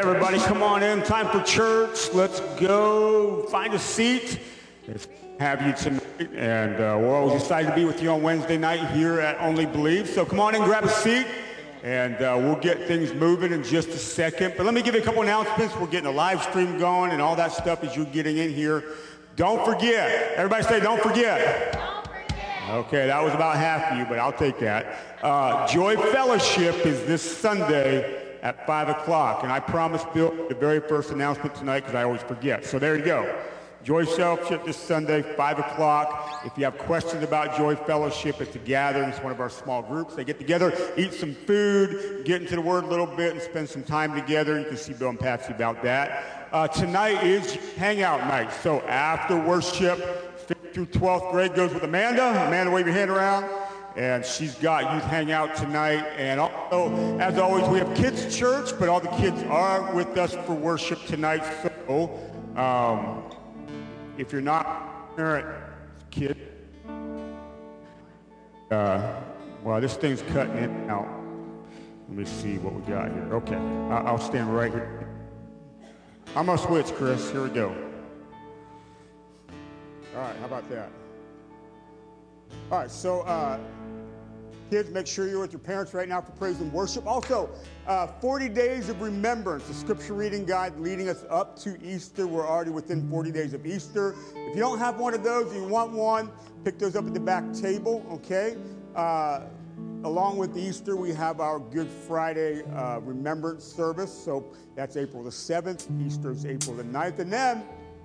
Everybody, come on in. Time for church. Let's go find a seat. It's have you tonight, and uh, we're always excited to be with you on Wednesday night here at Only Believe. So come on in, grab a seat, and uh, we'll get things moving in just a second. But let me give you a couple announcements. We're getting a live stream going and all that stuff as you're getting in here. Don't forget. Everybody say, don't forget. Don't forget. Okay, that was about half of you, but I'll take that. Uh, Joy Fellowship is this Sunday at 5 o'clock. And I promised Bill the very first announcement tonight because I always forget. So there you go. Joy Fellowship this Sunday, 5 o'clock. If you have questions about Joy Fellowship, it's a gathering. It's one of our small groups. They get together, eat some food, get into the Word a little bit, and spend some time together. You can see Bill and Patsy about that. Uh, tonight is Hangout Night. So after worship, 5th through 12th grade goes with Amanda. Amanda, wave your hand around and she's got youth hangout tonight. And also, as always, we have kids church, but all the kids are with us for worship tonight. So, um, if you're not parent, kid, uh, well, this thing's cutting in and out. Let me see what we got here. Okay, I- I'll stand right here. I'm gonna switch, Chris. Here we go. All right, how about that? All right, so uh, kids, make sure you're with your parents right now for praise and worship. Also, uh, 40 days of remembrance, the scripture reading guide leading us up to Easter. We're already within 40 days of Easter. If you don't have one of those, you want one, pick those up at the back table, okay? Uh, along with Easter, we have our Good Friday uh, remembrance service. So that's April the 7th. Easter is April the 9th. And then,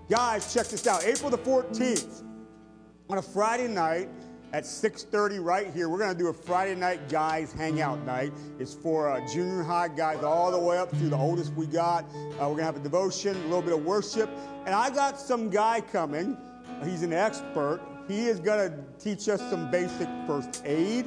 guys, check this out April the 14th, on a Friday night, at 6.30 right here. We're going to do a Friday night guys hangout night. It's for uh, junior high guys all the way up to the oldest we got. Uh, we're going to have a devotion, a little bit of worship. And I got some guy coming. He's an expert. He is going to teach us some basic first aid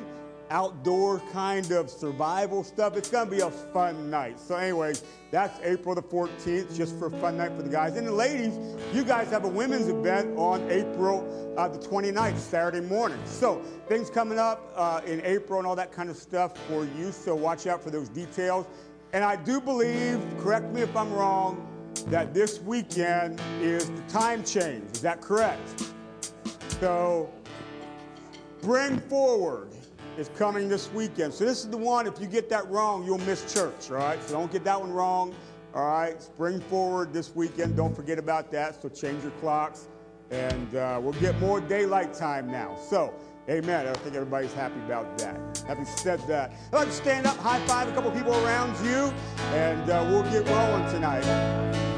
outdoor kind of survival stuff. It's going to be a fun night. So, anyways, that's April the 14th, just for a fun night for the guys. And the ladies, you guys have a women's event on April uh, the 29th, Saturday morning. So, things coming up uh, in April and all that kind of stuff for you. So, watch out for those details. And I do believe, correct me if I'm wrong, that this weekend is the time change. Is that correct? So, bring forward is coming this weekend. So this is the one, if you get that wrong, you'll miss church, all right? So don't get that one wrong, all right? Spring forward this weekend. Don't forget about that. So change your clocks, and uh, we'll get more daylight time now. So, amen. I think everybody's happy about that. Having said that, I'd like to stand up, high five a couple people around you, and uh, we'll get rolling tonight.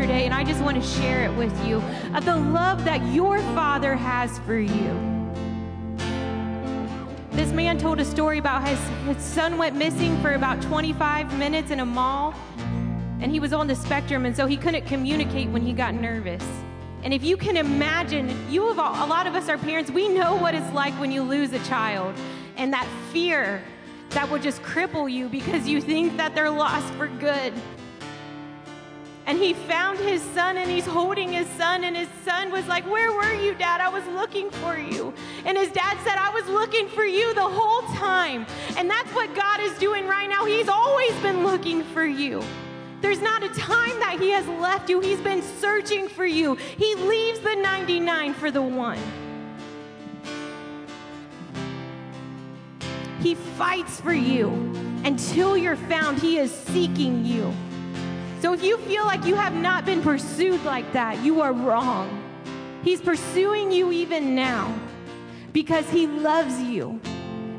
Yesterday, and I just want to share it with you of the love that your father has for you. This man told a story about his, his son went missing for about 25 minutes in a mall, and he was on the spectrum, and so he couldn't communicate when he got nervous. And if you can imagine, you have a lot of us are parents, we know what it's like when you lose a child and that fear that will just cripple you because you think that they're lost for good. And he found his son and he's holding his son. And his son was like, Where were you, dad? I was looking for you. And his dad said, I was looking for you the whole time. And that's what God is doing right now. He's always been looking for you. There's not a time that he has left you. He's been searching for you. He leaves the 99 for the one. He fights for you until you're found. He is seeking you. So if you feel like you have not been pursued like that, you are wrong. He's pursuing you even now because he loves you,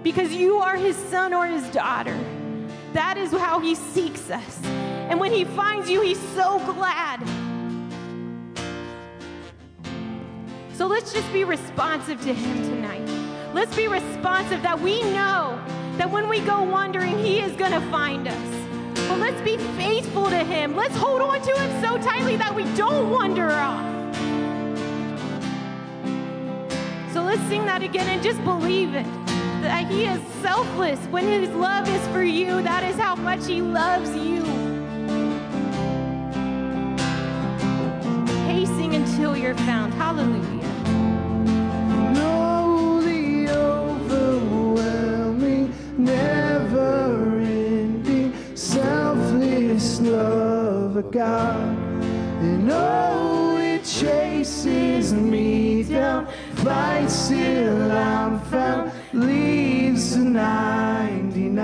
because you are his son or his daughter. That is how he seeks us. And when he finds you, he's so glad. So let's just be responsive to him tonight. Let's be responsive that we know that when we go wandering, he is going to find us. But let's be faithful to Him. Let's hold on to Him so tightly that we don't wander off. So let's sing that again and just believe it that He is selfless. When His love is for you, that is how much He loves you. Pacing until you're found. Hallelujah. God. And oh, it chases me down, fights till I'm found, leaves the 99.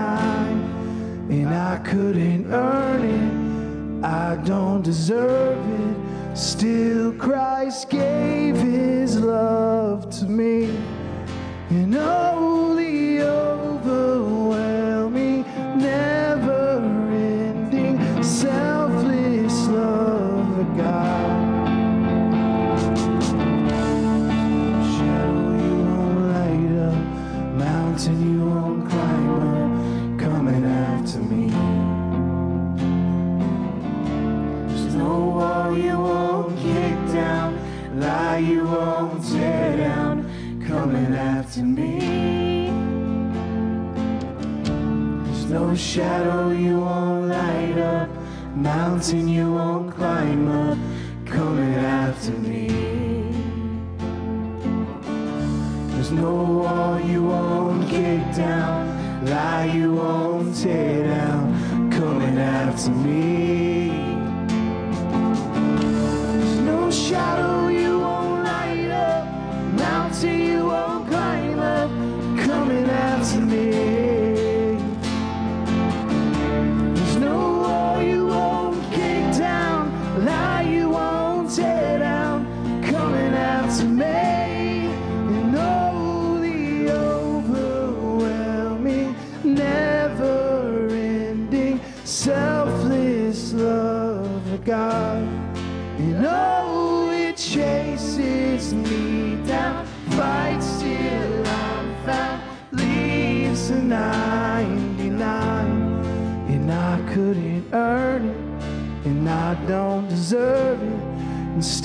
And I couldn't earn it, I don't deserve it. Still, Christ gave shadow you won't light up, mountain you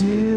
And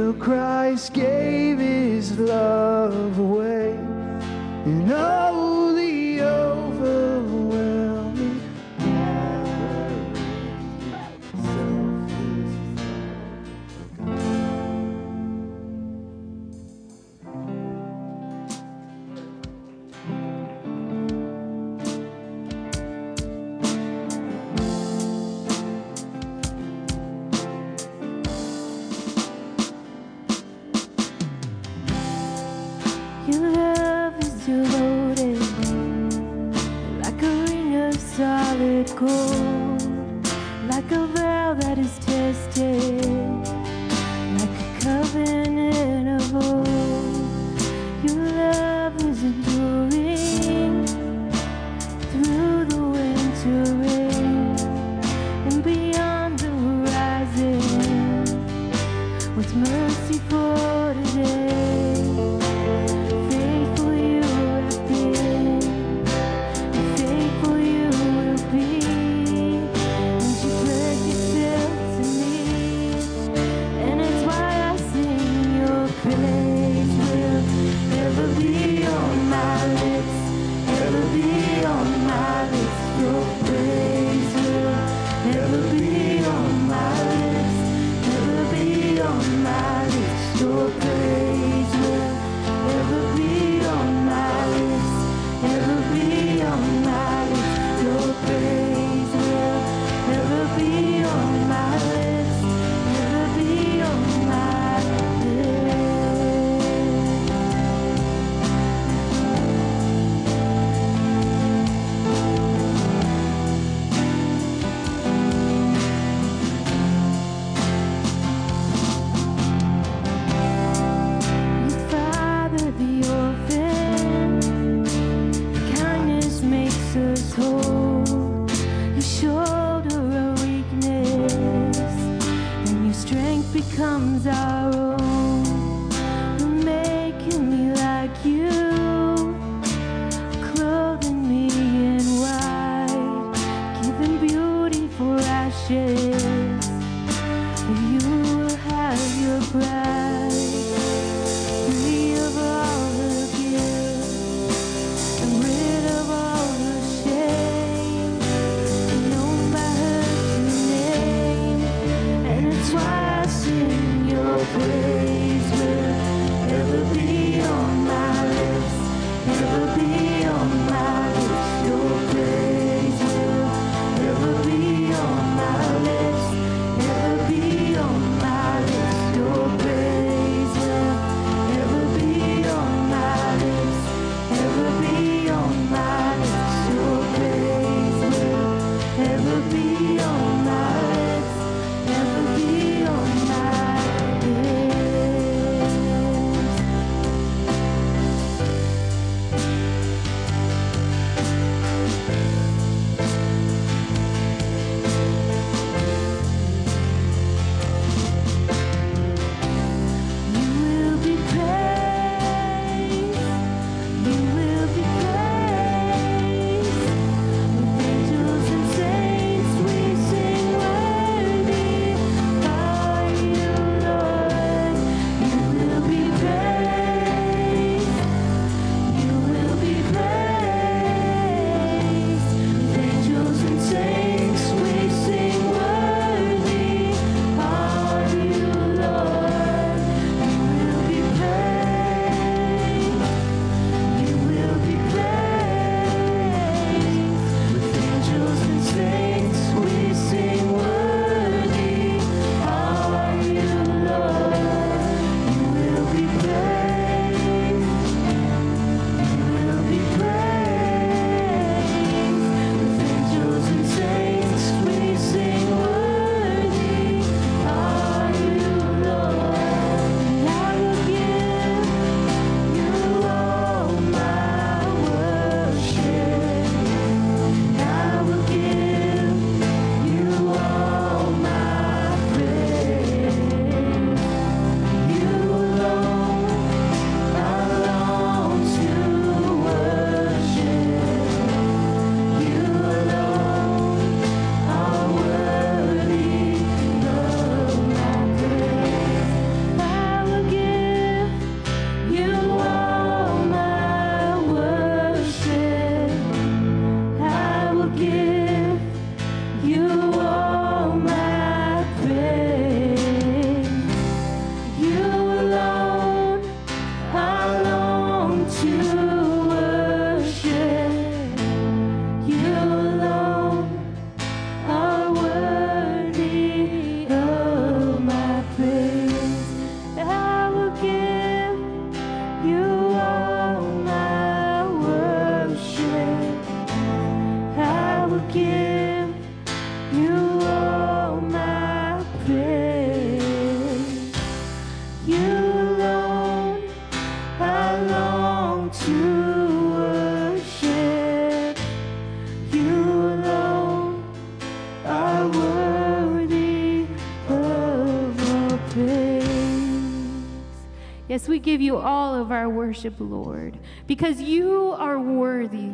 give you all of our worship, Lord, because you are worthy.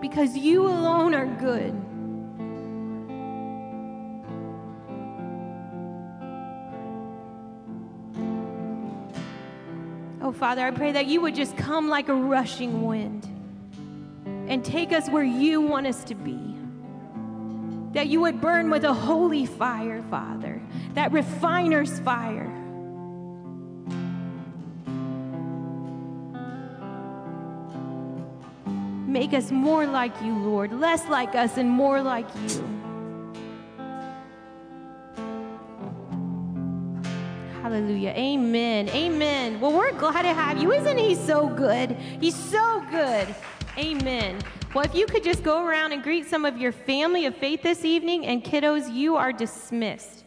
Because you alone are good. Oh, Father, I pray that you would just come like a rushing wind and take us where you want us to be. That you would burn with a holy fire, Father, that refiner's fire. Make us more like you, Lord, less like us and more like you. Hallelujah. Amen. Amen. Well, we're glad to have you. Isn't he so good? He's so good. Amen. Well, if you could just go around and greet some of your family of faith this evening, and kiddos, you are dismissed.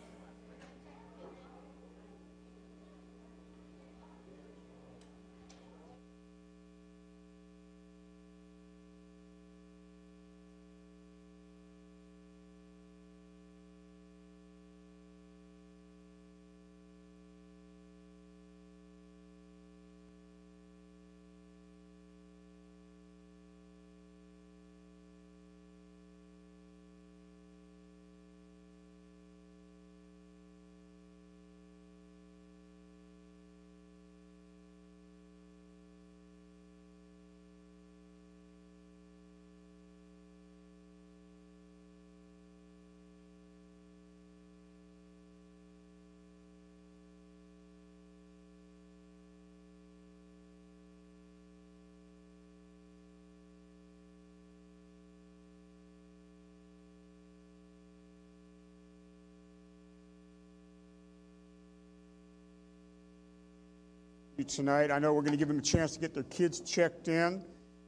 Tonight. I know we're going to give them a chance to get their kids checked in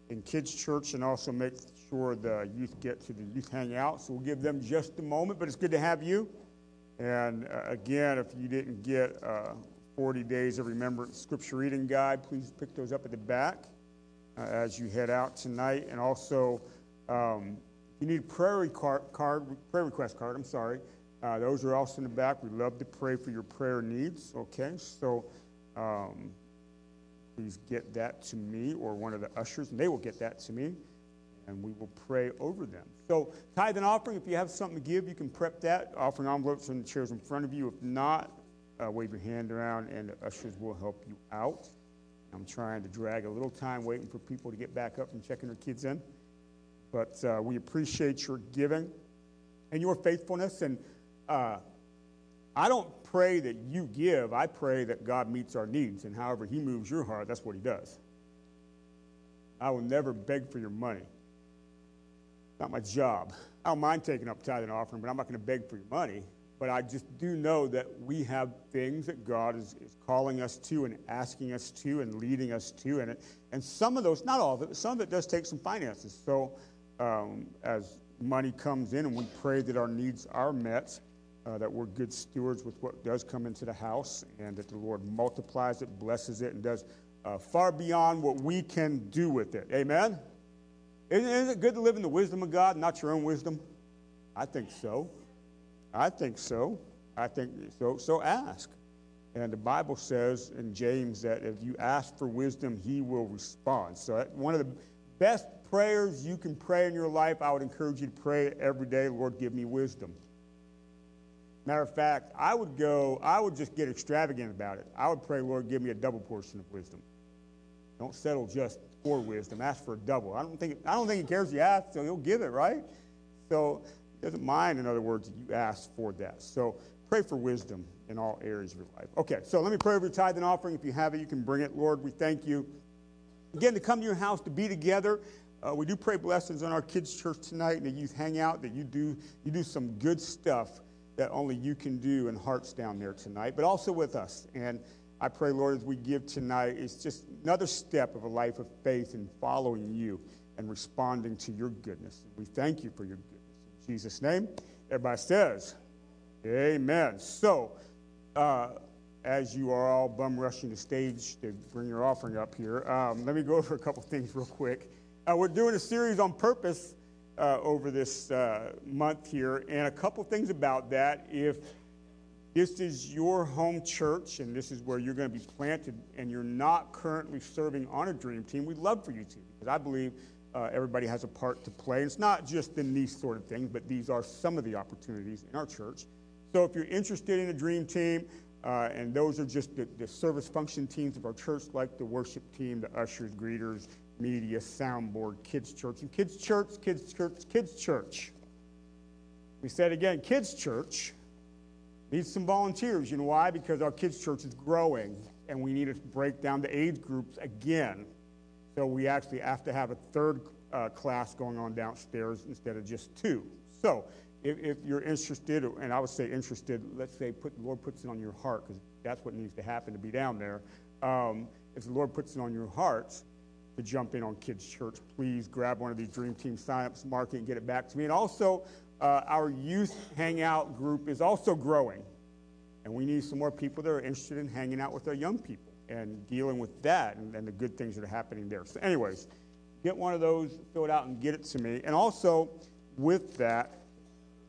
in kids' church and also make sure the youth get to the youth hangout. So we'll give them just a moment, but it's good to have you. And uh, again, if you didn't get uh, 40 days of remembrance scripture reading guide, please pick those up at the back uh, as you head out tonight. And also, um, if you need a prayer card, card, prayer request card, I'm sorry, uh, those are also in the back. We love to pray for your prayer needs. Okay, so. Um, please get that to me or one of the ushers, and they will get that to me, and we will pray over them. So, tithe and offering, if you have something to give, you can prep that. Offering envelopes in the chairs in front of you. If not, uh, wave your hand around, and the ushers will help you out. I'm trying to drag a little time waiting for people to get back up and checking their kids in. But uh, we appreciate your giving and your faithfulness. And uh, I don't pray that you give, I pray that God meets our needs. And however He moves your heart, that's what He does. I will never beg for your money. Not my job. I don't mind taking up tithe and offering, but I'm not going to beg for your money. But I just do know that we have things that God is, is calling us to and asking us to and leading us to. And, and some of those, not all of it, but some of it does take some finances. So um, as money comes in and we pray that our needs are met, uh, that we're good stewards with what does come into the house, and that the Lord multiplies it, blesses it, and does uh, far beyond what we can do with it. Amen? Isn't, isn't it good to live in the wisdom of God, not your own wisdom? I think so. I think so. I think so. So ask. And the Bible says in James that if you ask for wisdom, he will respond. So, one of the best prayers you can pray in your life, I would encourage you to pray every day Lord, give me wisdom. Matter of fact, I would go, I would just get extravagant about it. I would pray, Lord, give me a double portion of wisdom. Don't settle just for wisdom. Ask for a double. I don't think, I don't think he cares if you ask, so he'll give it, right? So he doesn't mind, in other words, that you ask for that. So pray for wisdom in all areas of your life. Okay, so let me pray over your tithe and offering. If you have it, you can bring it. Lord, we thank you. Again, to come to your house to be together. Uh, we do pray blessings on our kids' church tonight and the youth hangout, that you do, you do some good stuff that only you can do in hearts down there tonight, but also with us. And I pray, Lord, as we give tonight, it's just another step of a life of faith in following you and responding to your goodness. We thank you for your goodness. In Jesus' name, everybody says, Amen. So, uh, as you are all bum rushing the stage to bring your offering up here, um, let me go over a couple things real quick. Uh, we're doing a series on purpose uh, over this uh, month here. And a couple things about that. If this is your home church and this is where you're going to be planted and you're not currently serving on a dream team, we'd love for you to because I believe uh, everybody has a part to play. It's not just in these sort of things, but these are some of the opportunities in our church. So if you're interested in a dream team, uh, and those are just the, the, service function teams of our church, like the worship team, the ushers, greeters, media, soundboard, kids' church. And kids' church, kids' church, kids' church. We said again, kids' church needs some volunteers. You know why? Because our kids' church is growing, and we need to break down the age groups again. So we actually have to have a third uh, class going on downstairs instead of just two. So if, if, you're interested, and I would say interested, let's say put, the Lord puts it on your heart, because that's what needs to happen to be down there. Um, if the Lord puts it on your hearts to jump in on Kids Church, please grab one of these Dream Team signups, mark it, and get it back to me. And also, uh, our youth hangout group is also growing. And we need some more people that are interested in hanging out with our young people and dealing with that and, and the good things that are happening there. So, anyways, get one of those, fill it out, and get it to me. And also, with that,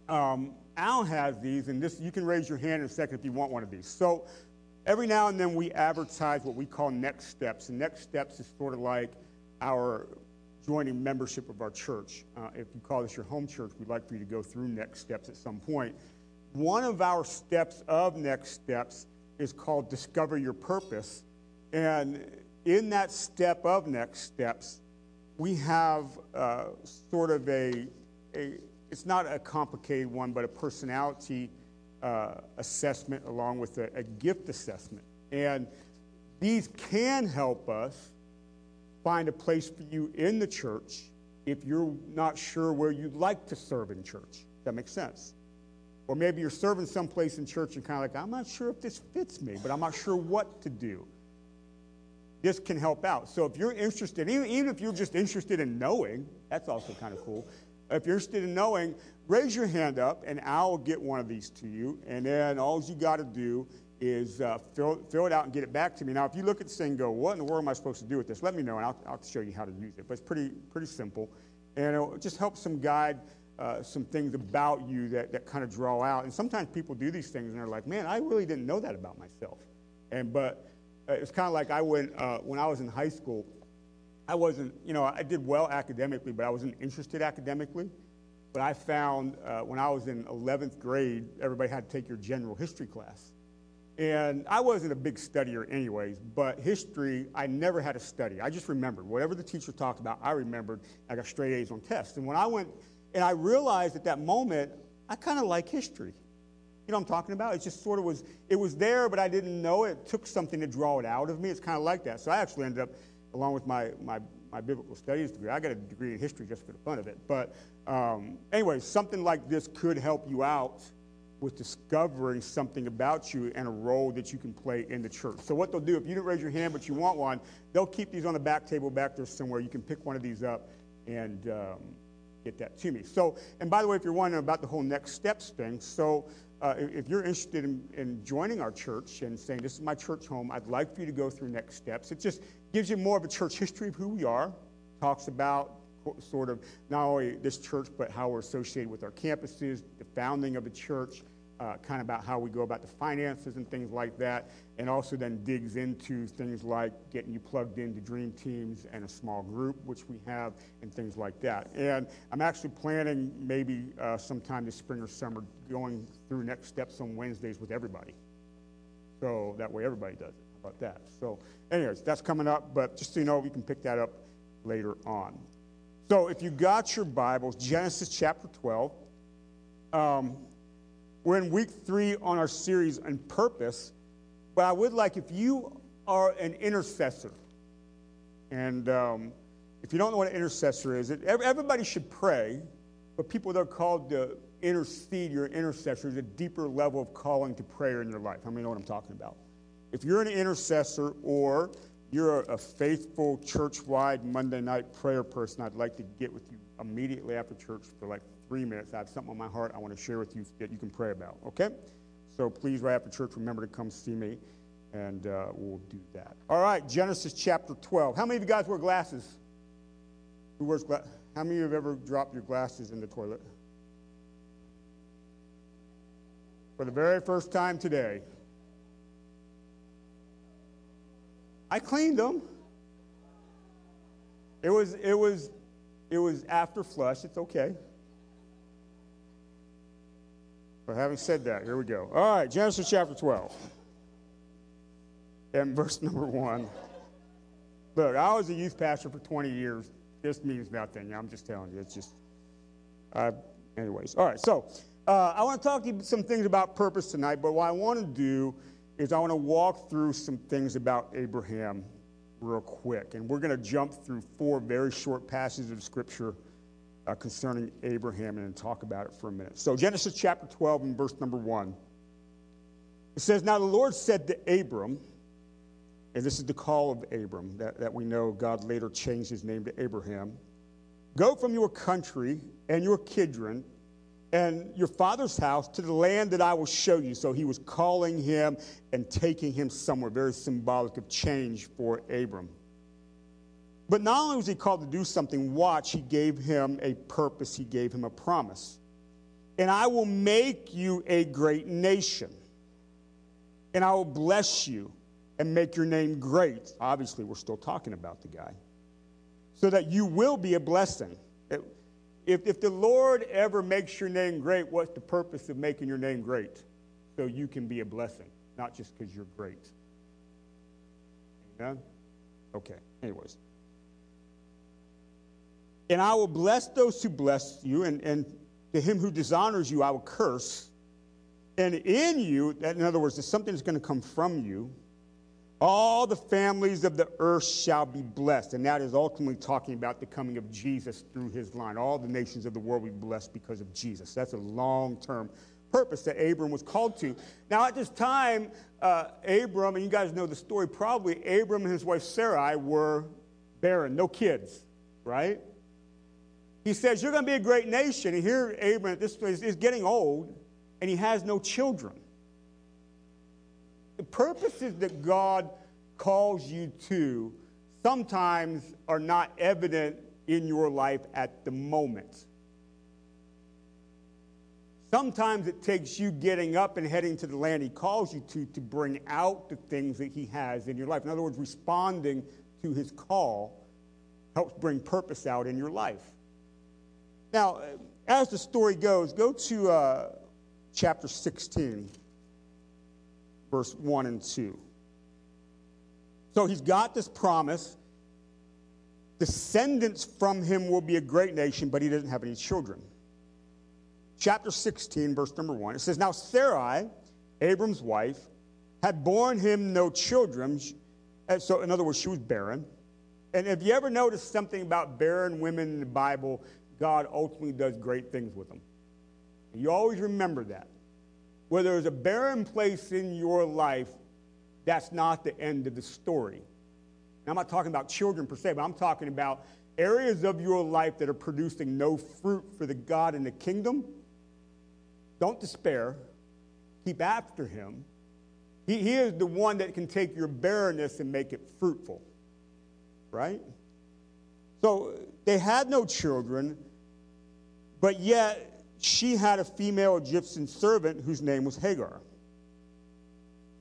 um, Al has these, and this you can raise your hand in a second if you want one of these. So, every now and then we advertise what we call next steps. And next steps is sort of like our joining membership of our church. Uh, if you call this your home church, we'd like for you to go through next steps at some point. One of our steps of next steps is called Discover Your Purpose. And in that step of next steps, we have uh, sort of a, a, it's not a complicated one, but a personality uh, assessment along with a, a gift assessment. And these can help us find a place for you in the church if you're not sure where you'd like to serve in church. That makes sense. Or maybe you're serving someplace in church and kind of like, I'm not sure if this fits me, but I'm not sure what to do. This can help out. So if you're interested, even, even if you're just interested in knowing, that's also kind of cool. If you're interested in knowing, raise your hand up and I'll get one of these to you. And then all you got to do is uh, fill, fill it out and get it back to me. Now, if you look at this thing and go, what in the world am I supposed to do with this? Let me know and I'll, I'll show you how to use it. But it's pretty, pretty simple. And it'll just help some guide uh, some things about you that, that kind of draw out. And sometimes people do these things and they're like, man, I really didn't know that about myself. And but uh, it's kind of like I went uh, when I was in high school. I wasn't, you know, I did well academically, but I wasn't interested academically. But I found uh, when I was in 11th grade, everybody had to take your general history class. And I wasn't a big studier, anyways, but history, I never had to study. I just remembered. Whatever the teacher talked about, I remembered. I got straight A's on tests. And when I went and I realized at that moment, I kind of like history. You know what I'm talking about? It just sort of was, it was there, but I didn't know it. it took something to draw it out of me. It's kind of like that. So I actually ended up, along with my, my, my biblical studies degree, I got a degree in history just for the fun of it. But um, anyway, something like this could help you out with discovering something about you and a role that you can play in the church. So what they'll do, if you didn't raise your hand but you want one, they'll keep these on the back table back there somewhere. You can pick one of these up and um, get that to me. So, and by the way, if you're wondering about the whole next steps thing, so uh, if you're interested in, in, joining our church and saying, This is my church home, I'd like for you to go through next steps, It's just gives you more of a church history of who we are, talks about sort of not only this church, but how we're associated with our campuses, the founding of the church, uh, kind of about how we go about the finances and things like that, and also then digs into things like getting you plugged into dream teams and a small group, which we have, and things like that. And I'm actually planning maybe uh, sometime this spring or summer going through next steps on Wednesdays with everybody. So that way everybody does it. About that? So, anyways, that's coming up, but just so you know, we can pick that up later on. So, if you got your Bibles, Genesis chapter 12. Um, we're in week three on our series on purpose, but I would like if you are an intercessor, and um, if you don't know what an intercessor is, it, everybody should pray, but people that are called to intercede, your intercessor, is a deeper level of calling to prayer in your life. How many know what I'm talking about? If you're an intercessor or you're a, faithful church-wide Monday night prayer person, I'd like to get with you immediately after church for like three minutes. I have something on my heart I want to share with you that you can pray about, okay? So please, right after church, remember to come see me, and uh, we'll do that. All right, Genesis chapter 12. How many of you guys wear glasses? Who wears glasses? How many of you have ever dropped your glasses in the toilet? for the very first time today. I cleaned them. It was, it was, it was after flush. It's okay. But having said that, here we go. All right, Genesis chapter 12. And verse number 1. Look, I was a youth pastor for 20 years. This means nothing. I'm just telling you. It's just, uh, anyways. All right, so uh, I want to talk to you some things about purpose tonight, but what I want to do is I want to walk through some things about Abraham real quick. And we're going to jump through four very short passages of Scripture uh, concerning Abraham and talk about it for a minute. So, Genesis chapter 12 and verse number 1. It says, Now the Lord said to Abram, and this is the call of Abram that, that we know God later changed his name to Abraham Go from your country and your kindred and your father's house to the land that I will show you. So he was calling him and taking him somewhere, very symbolic of change for Abram. But not only was he called to do something, watch, he gave him a purpose, he gave him a promise. And I will make you a great nation, and I will bless you and make your name great. Obviously, we're still talking about the guy. So that you will be a blessing. If, if the Lord ever makes your name great, what's the purpose of making your name great? So you can be a blessing, not just because you're great. Amen? Okay, anyways. And I will bless those who bless you, and, and to him who dishonors you, I will curse. And in you, in other words, there's something that's going to come from you all the families of the earth shall be blessed. And that is ultimately talking about the coming of Jesus through his line. All the nations of the world will be blessed because of Jesus. That's a long term purpose that Abram was called to. Now, at this time, uh, Abram, and you guys know the story probably, Abram and his wife Sarai were barren, no kids, right? He says, You're going to be a great nation. And here, Abram at this place is getting old, and he has no children. The purposes that God calls you to sometimes are not evident in your life at the moment. Sometimes it takes you getting up and heading to the land He calls you to to bring out the things that He has in your life. In other words, responding to His call helps bring purpose out in your life. Now, as the story goes, go to uh, chapter 16 verse 1 and 2. So he's got this promise. Descendants from him will be a great nation, but he doesn't have any children. Chapter 16, verse number 1, it says, Now Sarai, Abram's wife, had borne him no children. Eh, so, in other words, she was barren. And if you ever notice something about barren women in the Bible, God ultimately does great things with them. You always remember that where there's a barren place in your life, that's not the end of the story. I'm not talking about children per se, but I'm talking about areas of your life that are producing no fruit for the God in the kingdom. Don't despair. Keep after him. He, he is the one that can take your barrenness and make it fruitful. Right? So they had no children, but yet she had a female Egyptian servant whose name was Hagar.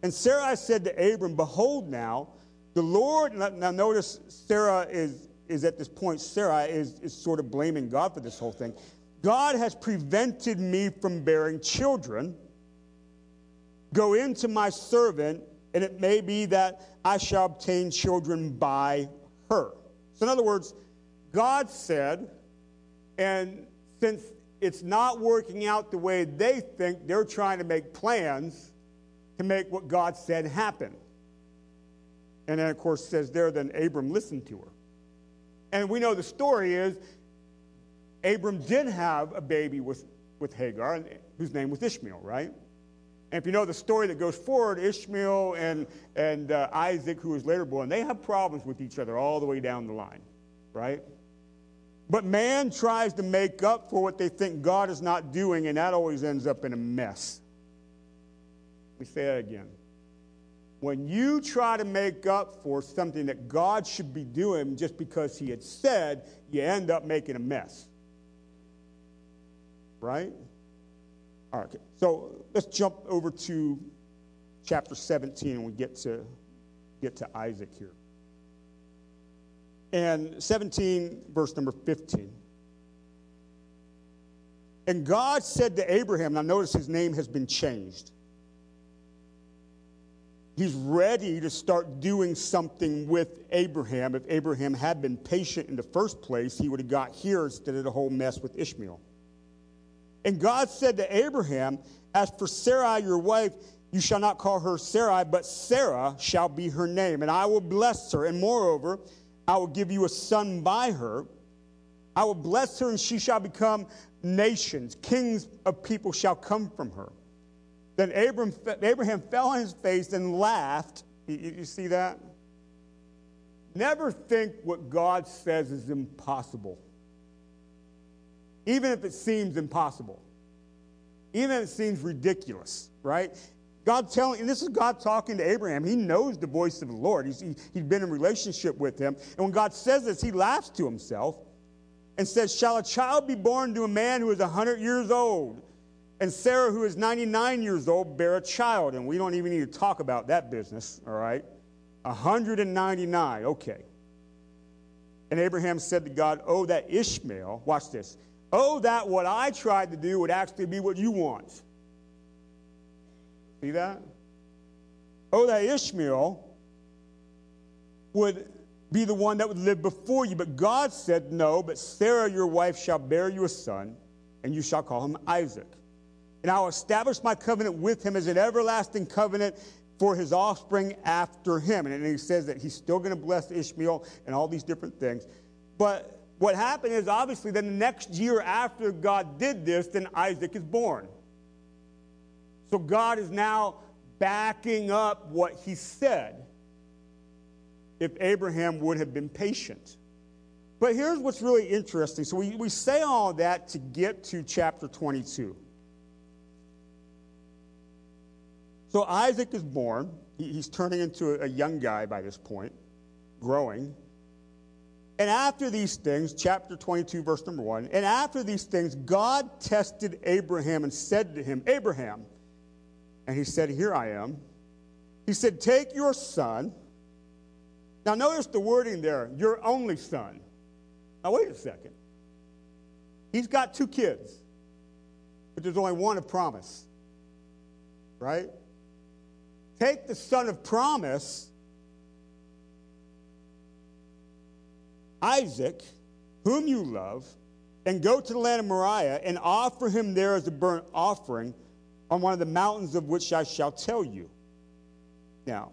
And Sarai said to Abram, Behold now, the Lord, now notice Sarah is, is at this point, Sarah is, is sort of blaming God for this whole thing. God has prevented me from bearing children. Go into my servant, and it may be that I shall obtain children by her. So, in other words, God said, and since it's not working out the way they think, they're trying to make plans to make what God said happen. And then, of course, says there, then Abram listened to her. And we know the story is Abram did have a baby with, with Hagar, whose name was Ishmael, right? And if you know the story that goes forward, Ishmael and, and uh, Isaac, who was later born, they have problems with each other all the way down the line, right? But man tries to make up for what they think God is not doing, and that always ends up in a mess. Let me say that again. When you try to make up for something that God should be doing just because He had said, you end up making a mess. Right? All right, so let's jump over to chapter 17 and we get to get to Isaac here. And 17, verse number 15. And God said to Abraham, now notice his name has been changed. He's ready to start doing something with Abraham. If Abraham had been patient in the first place, he would have got here instead of the whole mess with Ishmael. And God said to Abraham, As for Sarai, your wife, you shall not call her Sarai, but Sarah shall be her name. And I will bless her. And moreover, I will give you a son by her. I will bless her, and she shall become nations. Kings of people shall come from her. Then Abraham, Abraham fell on his face and laughed. You, you see that? Never think what God says is impossible, even if it seems impossible, even if it seems ridiculous, right? God telling, and this is God talking to Abraham. He knows the voice of the Lord. He's, he, he's been in relationship with him. And when God says this, he laughs to himself and says, Shall a child be born to a man who is 100 years old? And Sarah, who is 99 years old, bear a child. And we don't even need to talk about that business, all right? 199, okay. And Abraham said to God, Oh, that Ishmael, watch this. Oh, that what I tried to do would actually be what you want. See that? Oh, that Ishmael would be the one that would live before you. But God said, No, but Sarah, your wife, shall bear you a son, and you shall call him Isaac. And I will establish my covenant with him as an everlasting covenant for his offspring after him. And he says that he's still going to bless Ishmael and all these different things. But what happened is obviously then the next year after God did this, then Isaac is born. So God is now backing up what he said if Abraham would have been patient. But here's what's really interesting. So we, we say all that to get to chapter 22. So Isaac is born. He's turning into a, young guy by this point, growing. And after these things, chapter 22, verse number 1, and after these things, God tested Abraham and said to him, Abraham, and he said, Here I am. He said, Take your son. Now, notice the wording there, your only son. Now, wait a second. He's got two kids, but there's only one of promise, right? Take the son of promise, Isaac, whom you love, and go to the land of Moriah and offer him there as a burnt offering on one of the mountains of which I shall tell you. Now,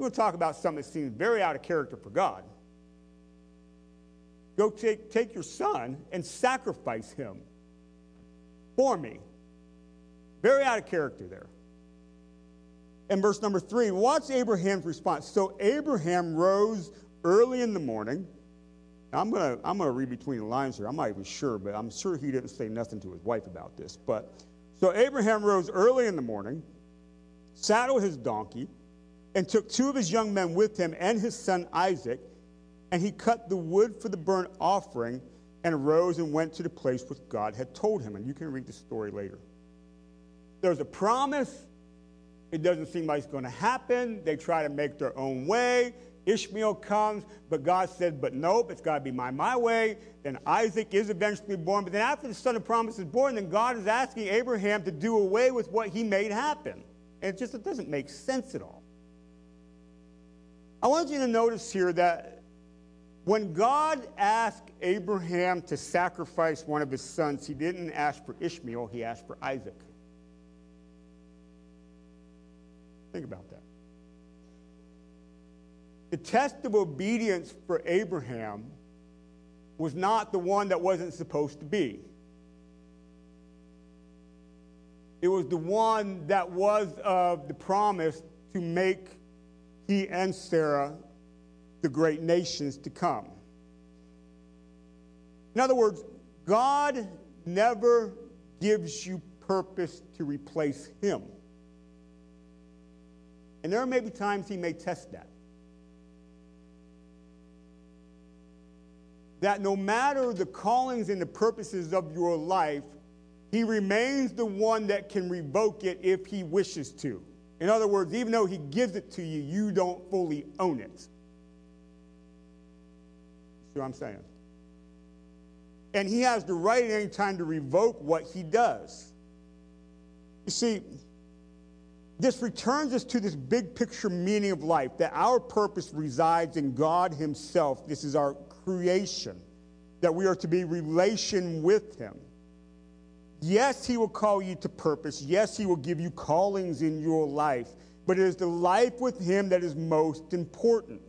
to talk about something that seems very out of character for God. Go take, take your son and sacrifice him for me. Very out of character there. And verse number three, watch Abraham's response. So Abraham rose early in the morning. I'm going to I'm going to read between the lines here. I'm not even sure, but I'm sure he didn't say nothing to his wife about this. But so Abraham rose early in the morning, saddled his donkey, and took two of his young men with him and his son Isaac, and he cut the wood for the burnt offering and arose and went to the place which God had told him. And you can read the story later. There's a promise. It doesn't seem like it's going to happen. They try to make their own way. Ishmael comes, but God said, but nope, it's got to be my, my way. Then Isaac is eventually born. But then after the son of promise is born, then God is asking Abraham to do away with what he made happen. And it just it doesn't make sense at all. I want you to notice here that when God asked Abraham to sacrifice one of his sons, he didn't ask for Ishmael, he asked for Isaac. Think about that. The test of obedience for Abraham was not the one that wasn't supposed to be. It was the one that was of the promise to make he and Sarah the great nations to come. In other words, God never gives you purpose to replace him. And there may be times he may test that. That no matter the callings and the purposes of your life, he remains the one that can revoke it if he wishes to. In other words, even though he gives it to you, you don't fully own it. See what I'm saying? And he has the right at any time to revoke what he does. You see, this returns us to this big picture meaning of life that our purpose resides in God Himself. This is our creation, that we are to be relation with Him. Yes, He will call you to purpose. Yes, He will give you callings in your life. But it is the life with Him that is most important.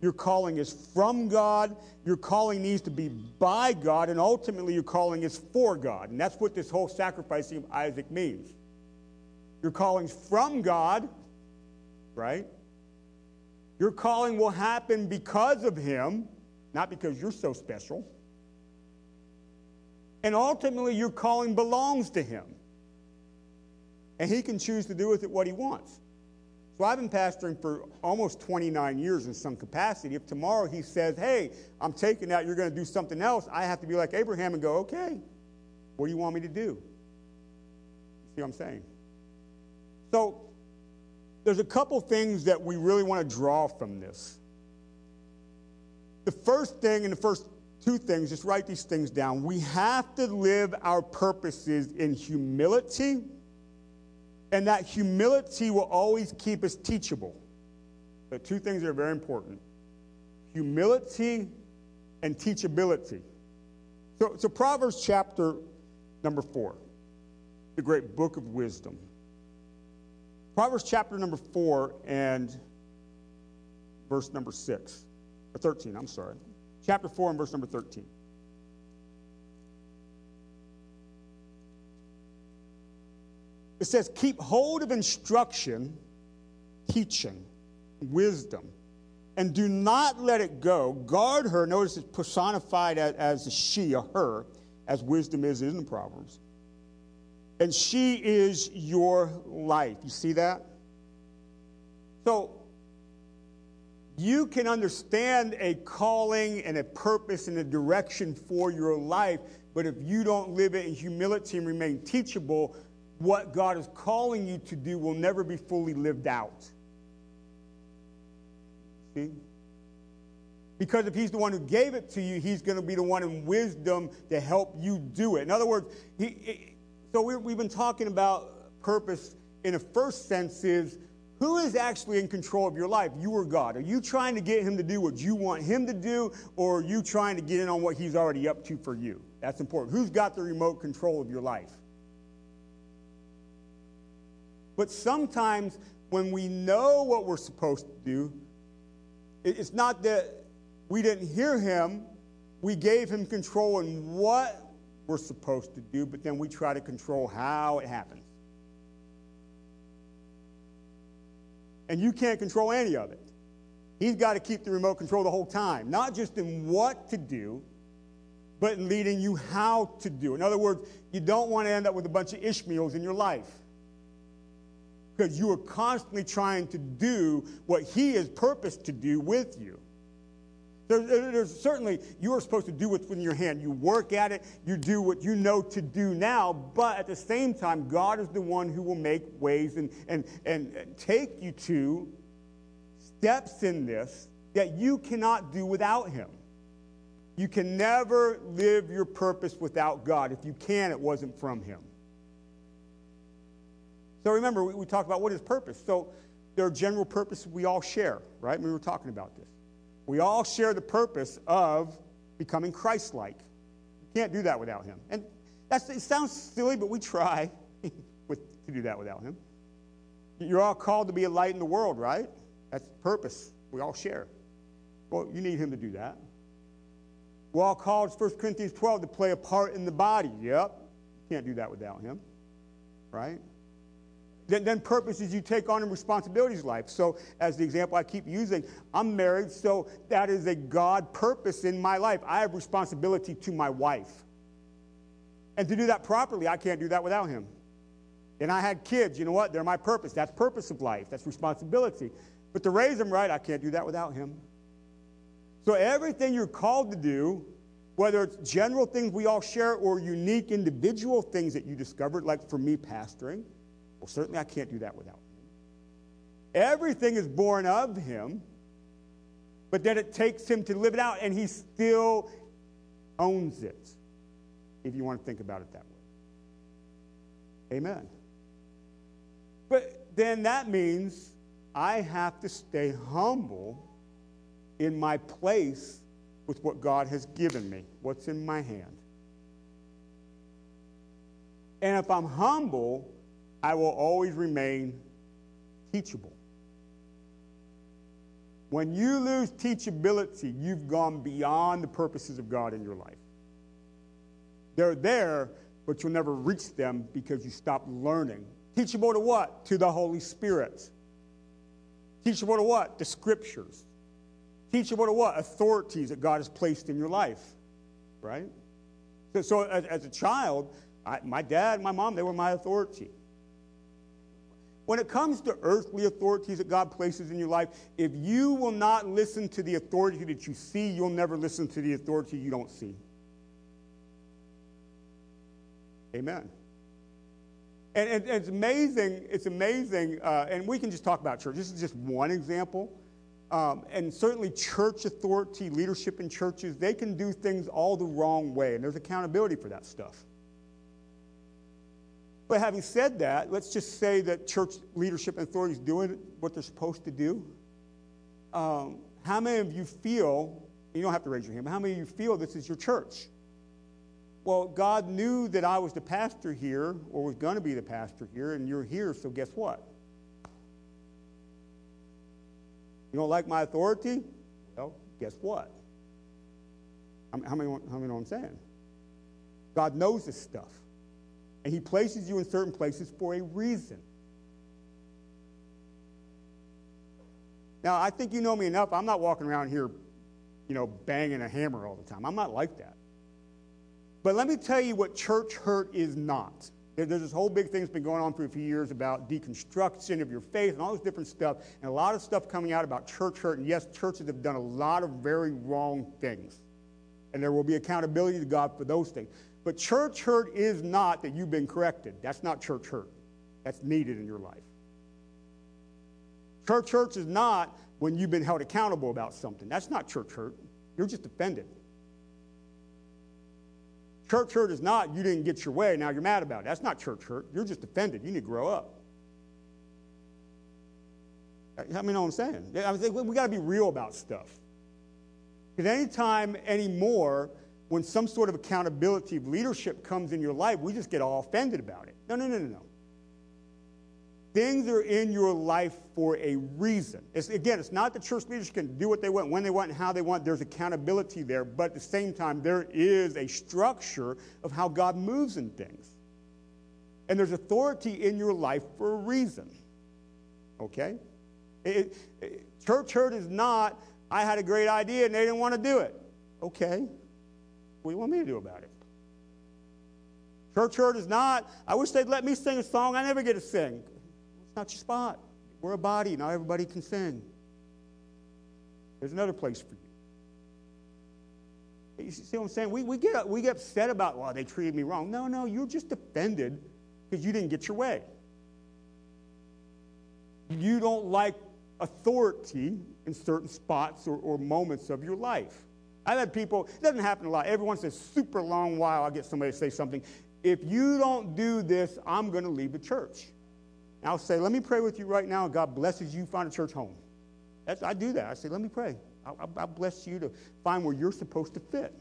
Your calling is from God. Your calling needs to be by God. And ultimately, your calling is for God. And that's what this whole sacrificing of Isaac means. Your calling's from God, right? Your calling will happen because of Him, not because you're so special. And ultimately, your calling belongs to Him. And He can choose to do with it what He wants. So I've been pastoring for almost 29 years in some capacity. If tomorrow He says, hey, I'm taking that, you're going to do something else, I have to be like Abraham and go, okay, what do you want me to do? See what I'm saying? So there's a couple things that we really want to draw from this. The first thing and the first two things, just write these things down. We have to live our purposes in humility, and that humility will always keep us teachable. The two things that are very important humility and teachability. So, so Proverbs chapter number four, the great book of wisdom. Proverbs chapter number four and verse number six, or 13, I'm sorry chapter 4 and verse number 13. It says, Keep hold of instruction, teaching, wisdom, and do not let it go. Guard her. Notice it's personified as, as a she, a her, as wisdom is in the Proverbs. And she is your life. You see that? So, you can understand a calling and a purpose and a direction for your life, but if you don't live it in humility and remain teachable, what God is calling you to do will never be fully lived out. See? Because if He's the one who gave it to you, He's going to be the one in wisdom to help you do it. In other words, he, so we've been talking about purpose in a first sense is who is actually in control of your life? You or God? Are you trying to get Him to do what you want Him to do, or are you trying to get in on what He's already up to for you? That's important. Who's got the remote control of your life? But sometimes when we know what we're supposed to do, it's not that we didn't hear Him, we gave Him control in what we're supposed to do, but then we try to control how it happens. and you can't control any of it. He's got to keep the remote control the whole time, not just in what to do, but in leading you how to do. In other words, you don't want to end up with a bunch of Ishmaels in your life because you are constantly trying to do what He has purposed to do with you. There, there's certainly, you are supposed to do what's in your hand. You work at it, you do what you know to do now, but at the same time, God is the one who will make ways and, and, and take you to steps in this that you cannot do without Him. You can never live your purpose without God. If you can, it wasn't from Him. So remember, we, we talked about what is purpose. So there are general purposes we all share, right? We were talking about this. We all share the purpose of becoming Christ like. You can't do that without Him. And that's, it sounds silly, but we try with, to do that without Him. You're all called to be a light in the world, right? That's the purpose we all share. Well, you need Him to do that. We're all called, 1 Corinthians 12, to play a part in the body. Yep. You can't do that without Him, right? Then, purposes you take on in responsibilities life. So, as the example I keep using, I'm married, so that is a God purpose in my life. I have responsibility to my wife. And to do that properly, I can't do that without him. And I had kids, you know what? They're my purpose. That's purpose of life. That's responsibility. But to raise them right, I can't do that without him. So everything you're called to do whether it's general things we all share or unique individual things that you discovered, like for me, pastoring. Well, certainly I can't do that without him. Everything is born of him, but then it takes him to live it out, and he still owns it, if you want to think about it that way. Amen. But then that means I have to stay humble in my place with what God has given me, what's in my hand. And if I'm humble, I will always remain teachable. When you lose teachability, you've gone beyond the purposes of God in your life. They're there, but you'll never reach them because you stop learning. Teachable to what? To the Holy Spirit. Teachable to what? The Scriptures. Teachable to what? Authorities that God has placed in your life, right? So, so as, as, a child, I, my dad, my mom, they were my authority. When it comes to earthly authorities that God places in your life, if you will not listen to the authority that you see, you'll never listen to the authority you don't see. Amen. And, it's amazing, it's amazing, uh, and we can just talk about church. This is just one example. Um, and certainly, church authority, leadership in churches, they can do things all the wrong way, and there's accountability for that stuff. But having said that, let's just say that church leadership and authority is doing what they're supposed to do. Um, how many of you feel, you don't have to raise your hand, but how many of you feel this is your church? Well, God knew that I was the pastor here, or was going to be the pastor here, and you're here, so guess what? You don't like my authority? Well, guess what? How many, how many know what I'm saying? God knows this stuff. And He places you in certain places for a reason. Now, I think you know me enough. I'm not walking around here, you know, banging a hammer all the time. I'm not like that. But let me tell you what church hurt is not. There's this whole big thing that's been going on for a few years about deconstruction of your faith and all this different stuff, and a lot of stuff coming out about church hurt. And yes, churches have done a lot of very wrong things. And there will be accountability to God for those things. But church hurt is not that you've been corrected. That's not church hurt. That's needed in your life. Church hurt is not when you've been held accountable about something. That's not church hurt. You're just offended. Church hurt is not you didn't get your way, now you're mad about it. That's not church hurt. You're just offended. You need to grow up. I mean, know what I'm saying? I think we got to be real about stuff. Because anytime anymore, when some sort of accountability of leadership comes in your life, we just get all offended about it. No, no, no, no, no. Things are in your life for a reason. It's, again, it's not that church leaders can do what they want, when they want, and how they want. There's accountability there. But at the same time, there is a structure of how God moves in things. And there's authority in your life for a reason. Okay? It, it, church hurt is not, I had a great idea and they didn't want to do it. Okay. What do you want me to do about it? Church hurt is not, I wish they'd let me sing a song I never get to sing. It's not your spot. We're a body. Not everybody can sing. There's another place for you. You see what I'm saying? We, we, get, we get upset about, well, they treated me wrong. No, no, you're just offended because you didn't get your way. You don't like authority in certain spots or, or moments of your life. I've had people, it doesn't happen a lot. Every once in a super long while, I'll get somebody to say something. If you don't do this, I'm going to leave the church. I'll say, let me pray with you right now. God blesses you, find a church home. That's, I do that. I say, let me pray. I'll, I'll bless you to find where you're supposed to fit.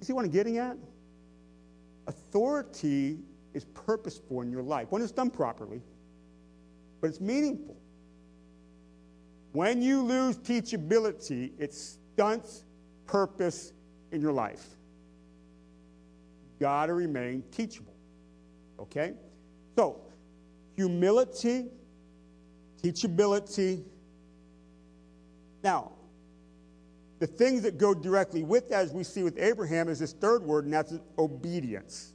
You see what I'm getting at? Authority is purposeful in your life when it's done properly, but it's meaningful. When you lose teachability, it stunts purpose in your life. Got to remain teachable. Okay? So, humility, teachability. Now, the things that go directly with that, as we see with Abraham, is this third word, and that's obedience.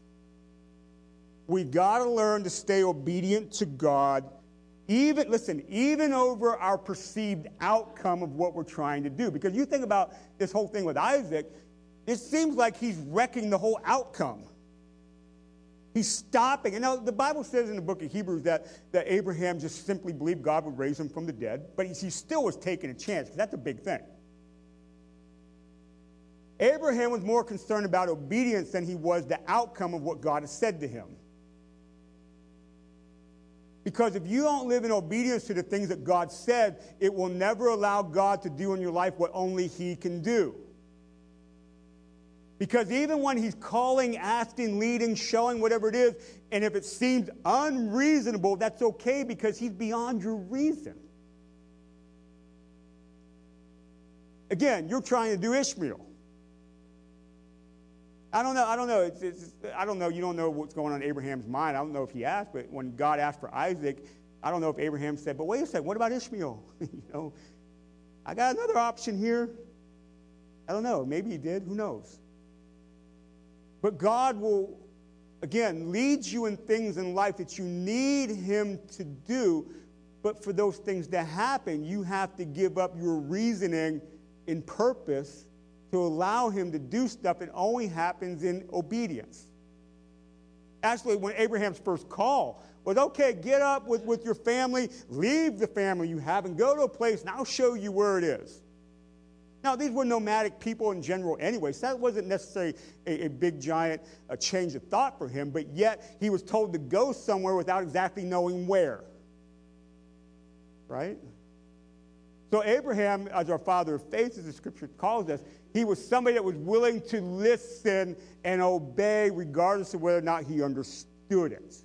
We've got to learn to stay obedient to God Even, listen, even over our perceived outcome of what we're trying to do. Because you think about this whole thing with Isaac, it seems like he's wrecking the whole outcome. He's stopping. And now the Bible says in the book of Hebrews that, that Abraham just simply believed God would raise him from the dead, but he, he still was taking a chance because that's a big thing. Abraham was more concerned about obedience than he was the outcome of what God had said to him. Because if you don't live in obedience to the things that God said, it will never allow God to do in your life what only He can do. Because even when He's calling, asking, leading, showing, whatever it is, and if it seems unreasonable, that's okay because He's beyond your reason. Again, you're trying to do Ishmael. I don't know. I don't know. It's, it's, I don't know. You don't know what's going on in Abraham's mind. I don't know if he asked, but when God asked for Isaac, I don't know if Abraham said, "But wait a second. What about Ishmael? you know, I got another option here." I don't know. Maybe he did. Who knows? But God will, again, lead you in things in life that you need Him to do. But for those things to happen, you have to give up your reasoning and purpose to allow him to do stuff that only happens in obedience. Actually, when Abraham's first call was, okay, get up with, with your family, leave the family you have, and go to a place, and I'll show you where it is. Now, these were nomadic people in general anyway, so that wasn't necessarily a, a big, giant a change of thought for him, but yet he was told to go somewhere without exactly knowing where. Right? So, Abraham, as our father of faith, as the scripture calls us, he was somebody that was willing to listen and obey regardless of whether or not he understood it.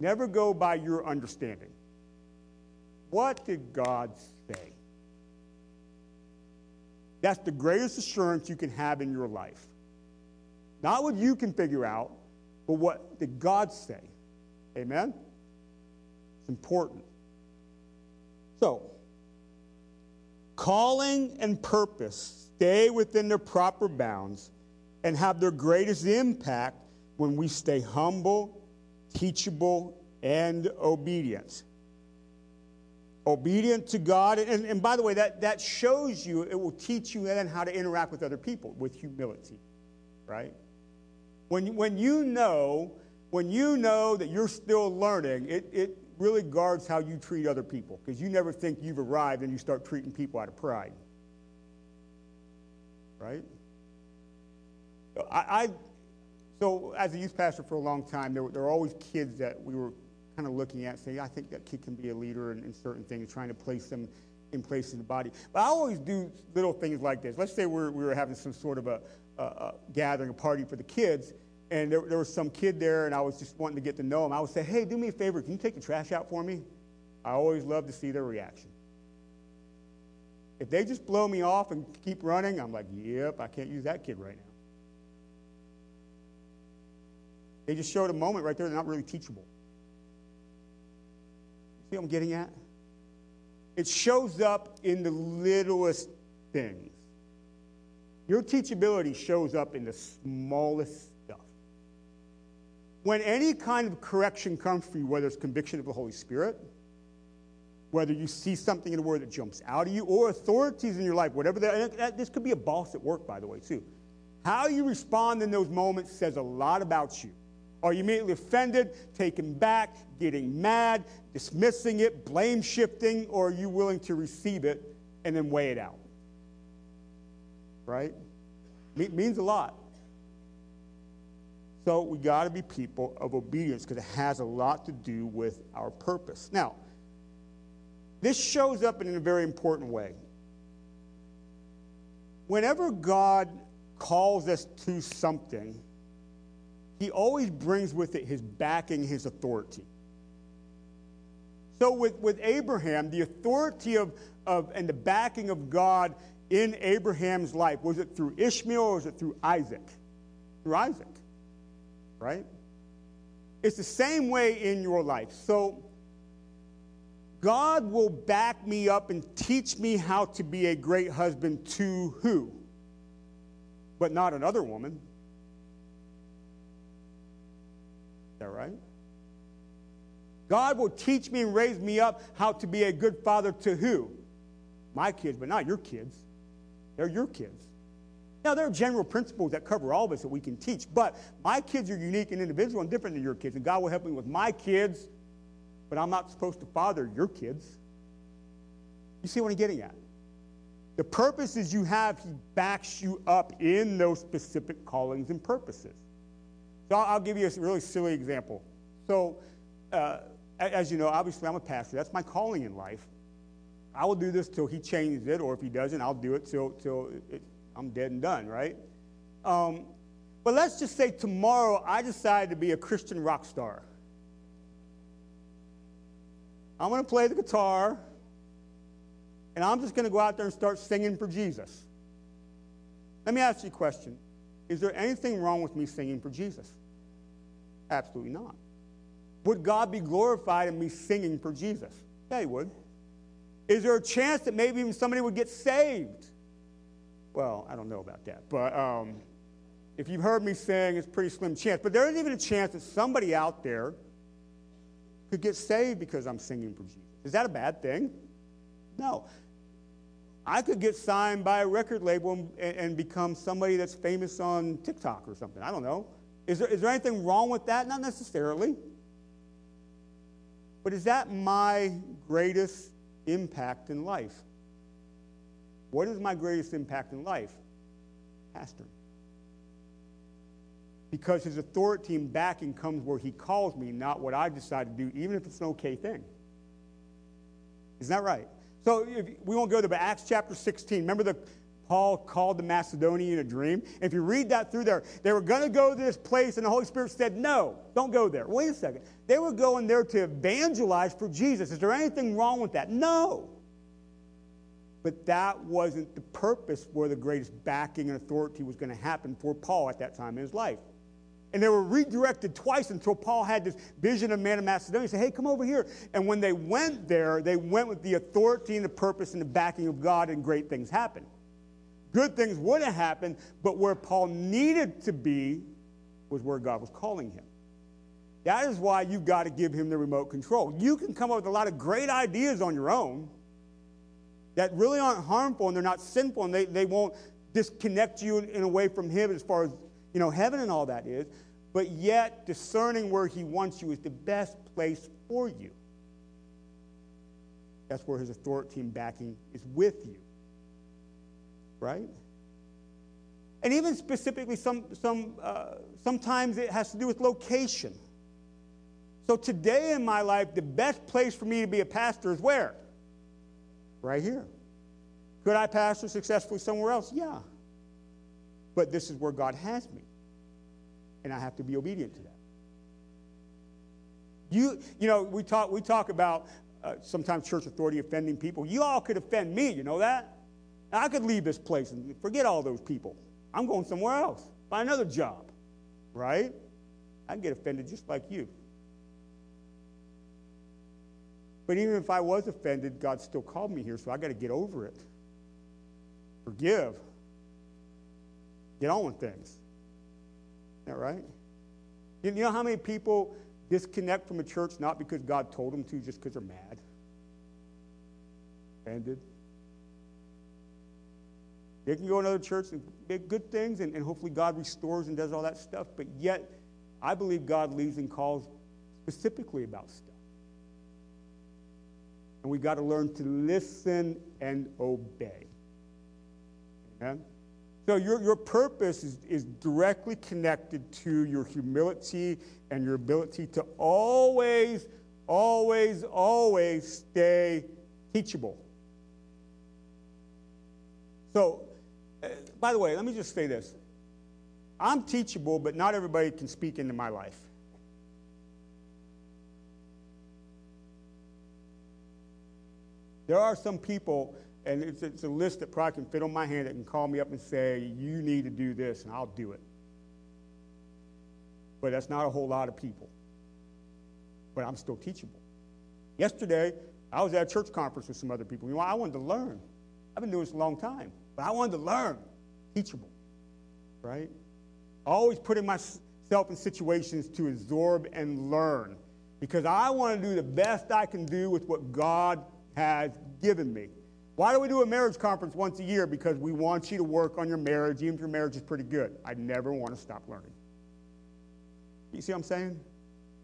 Never go by your understanding. What did God say? That's the greatest assurance you can have in your life. Not what you can figure out, but what did God say? Amen? It's important. So, calling and purpose stay within their proper bounds and have their greatest impact when we stay humble, teachable, and obedient. Obedient to God. And, and by the way, that, that shows you, it will teach you then how to interact with other people with humility, right? When, when you know, when you know that you're still learning, it, it really guards how you treat other people because you never think you've arrived and you start treating people out of pride right? I, I, so as a youth pastor for a long time, there, were, there were always kids that we were kind of looking at, saying, I think that kid can be a leader in, in certain things, trying to place them in place in the body. But I always do little things like this. Let's say we're, we were having some sort of a, a, a gathering, a party for the kids, and there, there, was some kid there, and I was just wanting to get to know him. I would say, hey, do me a favor, can you take the trash out for me? I always love to see their reaction. If they just blow me off and keep running, I'm like, yep, I can't use that kid right now. They just showed a moment right there, they're not really teachable. See what I'm getting at? It shows up in the littlest things. Your teachability shows up in the smallest. When any kind of correction comes for you, whether it's conviction of the Holy Spirit, whether you see something in the word that jumps out of you or authorities in your life, whatever that, this could be a boss at work, by the way, too. How you respond in those moments says a lot about you. Are you immediately offended, taken back, getting mad, dismissing it, blame shifting, or are you willing to receive it and then weigh it out? Right? It means a lot. So we got to be people of obedience because it has a lot to do with our purpose. Now, this shows up in a very important way. Whenever God calls us to something, he always brings with it his backing, his authority. So with, with Abraham, the authority of, of and the backing of God in Abraham's life, was it through Ishmael or was it through Isaac? Through Isaac, right? It's the same way in your life. So God will back me up and teach me how to be a great husband to who? But not another woman. Is that right? God will teach me and raise me up how to be a good father to who? My kids, but not your kids. They're your kids. Now, there are general principles that cover all of us that we can teach, but my kids are unique and individual and different than your kids, and God will help me with my kids, but I'm not supposed to father your kids. You see what I'm getting at? The purposes you have, He backs you up in those specific callings and purposes. So I'll give you a really silly example. So, uh, as you know, obviously I'm a pastor. That's my calling in life. I will do this till he changes it, or if he doesn't, I'll do it till, till it, I'm dead and done, right? Um, but let's just say tomorrow I decide to be a Christian rock star. I'm going to play the guitar, and I'm just going to go out there and start singing for Jesus. Let me ask you a question Is there anything wrong with me singing for Jesus? Absolutely not. Would God be glorified in me singing for Jesus? Yeah, he would. Is there a chance that maybe even somebody would get saved? Well, I don't know about that. But um, if you've heard me sing, it's a pretty slim chance. But there is even a chance that somebody out there could get saved because I'm singing for Jesus. Is that a bad thing? No. I could get signed by a record label and, and become somebody that's famous on TikTok or something. I don't know. Is there, is there anything wrong with that? Not necessarily. But is that my greatest impact in life? What is my greatest impact in life? Pastor. Because his authority and backing comes where he calls me, not what I decide to do, even if it's an okay thing. Isn't that right? So if, we won't go there, but Acts chapter 16. Remember the Paul called the Macedonian a dream? If you read that through there, they were going to go to this place, and the Holy Spirit said, No, don't go there. Wait a second. They were going there to evangelize for Jesus. Is there anything wrong with that? No. But that wasn't the purpose where the greatest backing and authority was going to happen for Paul at that time in his life. And they were redirected twice until Paul had this vision of man of Macedonia. He said, Hey, come over here. And when they went there, they went with the authority and the purpose and the backing of God, and great things happened. Good things would have happened, but where Paul needed to be was where God was calling him. That is why you've got to give him the remote control. You can come up with a lot of great ideas on your own that really aren't harmful and they're not sinful and they, they won't disconnect you in, a way from Him as far as, you know, heaven and all that is. But yet, discerning where He wants you is the best place for you. That's where His authority and backing is with you. Right? And even specifically, some, some, uh, sometimes it has to do with location. So today in my life, the best place for me to be a pastor is where? Right here. Could I pastor successfully somewhere else? Yeah. But this is where God has me. And I have to be obedient to that. You, you know, we talk, we talk about uh, sometimes church authority offending people. You all could offend me, you know that? I could leave this place and forget all those people. I'm going somewhere else, find another job, right? I get offended just like you. But even if I was offended, God still called me here, so I got to get over it. Forgive. Get on with things. Is that right? You know how many people disconnect from a church not because God told them to, just because they're mad? Offended? They can go to another church and make good things, and, and hopefully God restores and does all that stuff, but yet I believe God leads and calls specifically about stuff. And we've got to learn to listen and obey. Amen? So your, your purpose is, is directly connected to your humility and your ability to always, always, always stay teachable. So, uh, by the way, let me just say this. I'm teachable, but not everybody can speak into my life. There are some people, and it's, it's a list that probably can fit on my hand that can call me up and say, You need to do this, and I'll do it. But that's not a whole lot of people. But I'm still teachable. Yesterday, I was at a church conference with some other people. You know, I wanted to learn. I've been doing this a long time, but I wanted to learn. Teachable, right? Always putting myself in situations to absorb and learn. because I want to do the best I can do with what God has given me. Why do we do a marriage conference once a year? Because we want you to work on your marriage, even if your marriage is pretty good. I never want to stop learning. You see what I'm saying?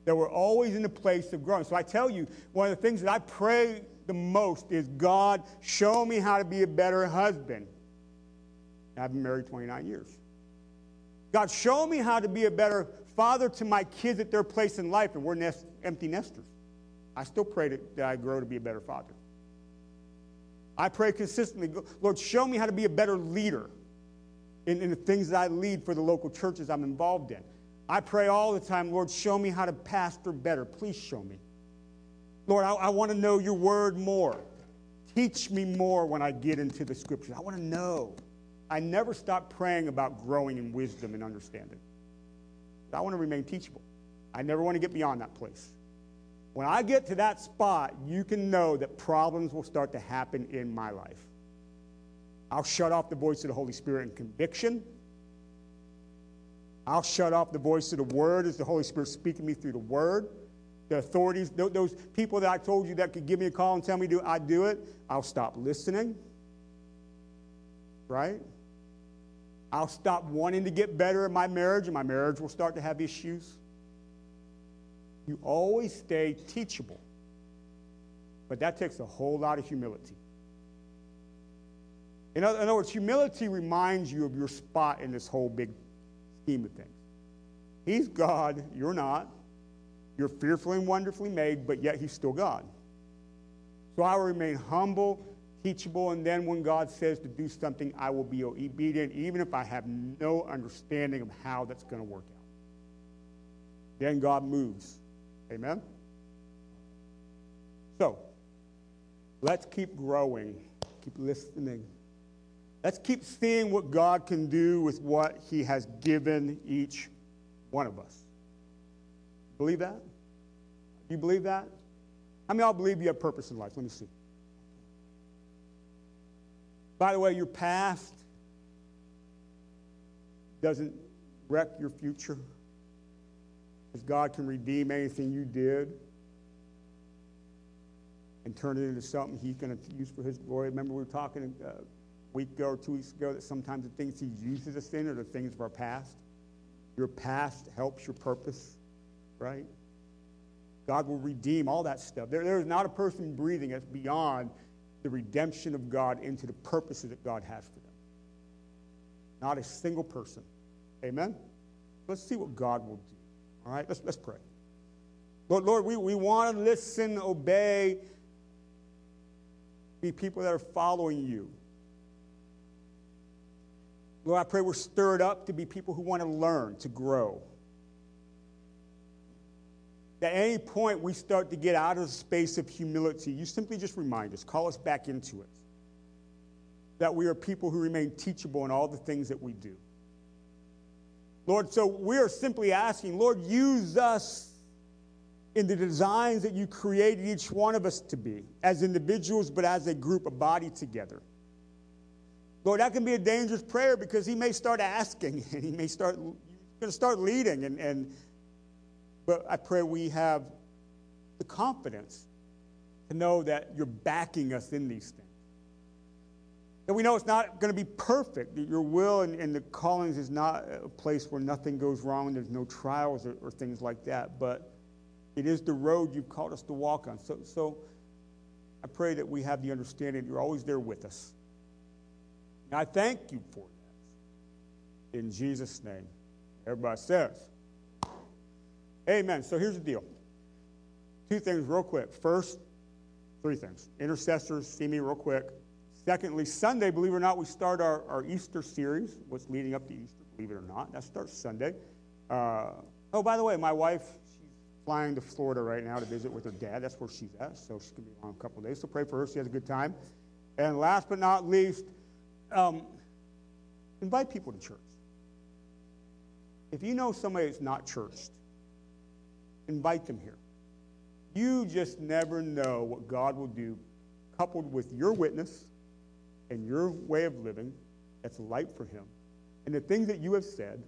That we're always in a place of growing. So I tell you, one of the things that I pray the most is God, show me how to be a better husband. I've been married 29 years. God, show me how to be a better father to my kids at their place in life, and we're nest, empty nesters. I still pray that, that I grow to be a better father. I pray consistently, Lord, show me how to be a better leader in, in the things that I lead for the local churches I'm involved in. I pray all the time, Lord, show me how to pastor better. Please show me. Lord, I, I want to know your word more. Teach me more when I get into the scriptures. I want to know. I never stop praying about growing in wisdom and understanding. I want to remain teachable. I never want to get beyond that place. When I get to that spot, you can know that problems will start to happen in my life. I'll shut off the voice of the Holy Spirit in conviction. I'll shut off the voice of the Word as the Holy Spirit speaking me through the Word. The authorities, those people that I told you that could give me a call and tell me do I do it, I'll stop listening. Right? I'll stop wanting to get better in my marriage, and my marriage will start to have issues. You always stay teachable. But that takes a whole lot of humility. In other, in other words, humility reminds you of your spot in this whole big scheme of things. He's God, you're not. You're fearfully and wonderfully made, but yet He's still God. So I will remain humble, teachable, and then when God says to do something, I will be obedient, even if I have no understanding of how that's going to work out. Then God moves. Amen? So, let's keep growing, keep listening. Let's keep seeing what God can do with what He has given each one of us. Believe that? You believe that? How many of y'all believe you have purpose in life? Let me see. By the way, your past doesn't wreck your future because God can redeem anything you did and turn it into something He's going to use for His glory. Remember, we were talking uh, a week ago or two weeks ago that sometimes the things He uses us in are the things of our past. Your past helps your purpose, right? God will redeem all that stuff. There, there is not a person breathing that's beyond the redemption of God into the purposes that God has for them. Not a single person. Amen? Let's see what God will do. All right, let's, let's pray. Lord, Lord, we, we want to listen, obey, be people that are following you. Lord, I pray we're stirred up to be people who want to learn, to grow. At any point we start to get out of the space of humility, you simply just remind us, call us back into it. That we are people who remain teachable in all the things that we do. Lord, so we are simply asking, Lord, use us in the designs that you created each one of us to be, as individuals, but as a group, a body together. Lord, that can be a dangerous prayer because he may start asking and he may start going to start leading. And, and but I pray we have the confidence to know that you're backing us in these things. And we know it's not going to be perfect. that Your will and, and, the callings is not a place where nothing goes wrong, there's no trials or, or, things like that. But it is the road you've called us to walk on. So, so I pray that we have the understanding that you're always there with us. And I thank you for that. In Jesus' name. Everybody says, Amen. So here's the deal. Two things, real quick. First, three things. Intercessors, see me real quick. Secondly, Sunday, believe it or not, we start our, our Easter series, what's leading up to Easter, believe it or not. That starts Sunday. Uh, oh, by the way, my wife, she's flying to Florida right now to visit with her dad. That's where she's at, so she's going to be on a couple days. So pray for her. She has a good time. And last but not least, um, invite people to church. If you know somebody that's not churched, invite them here. You just never know what God will do coupled with your witness and your way of living that's light for him and the things that you have said.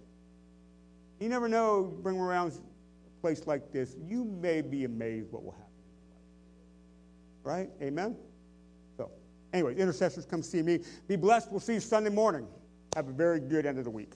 You never know, bring them around a place like this, you may be amazed what will happen. Right? Amen? So, anyway, intercessors, come see me. Be blessed. We'll see you Sunday morning. Have a very good end of the week.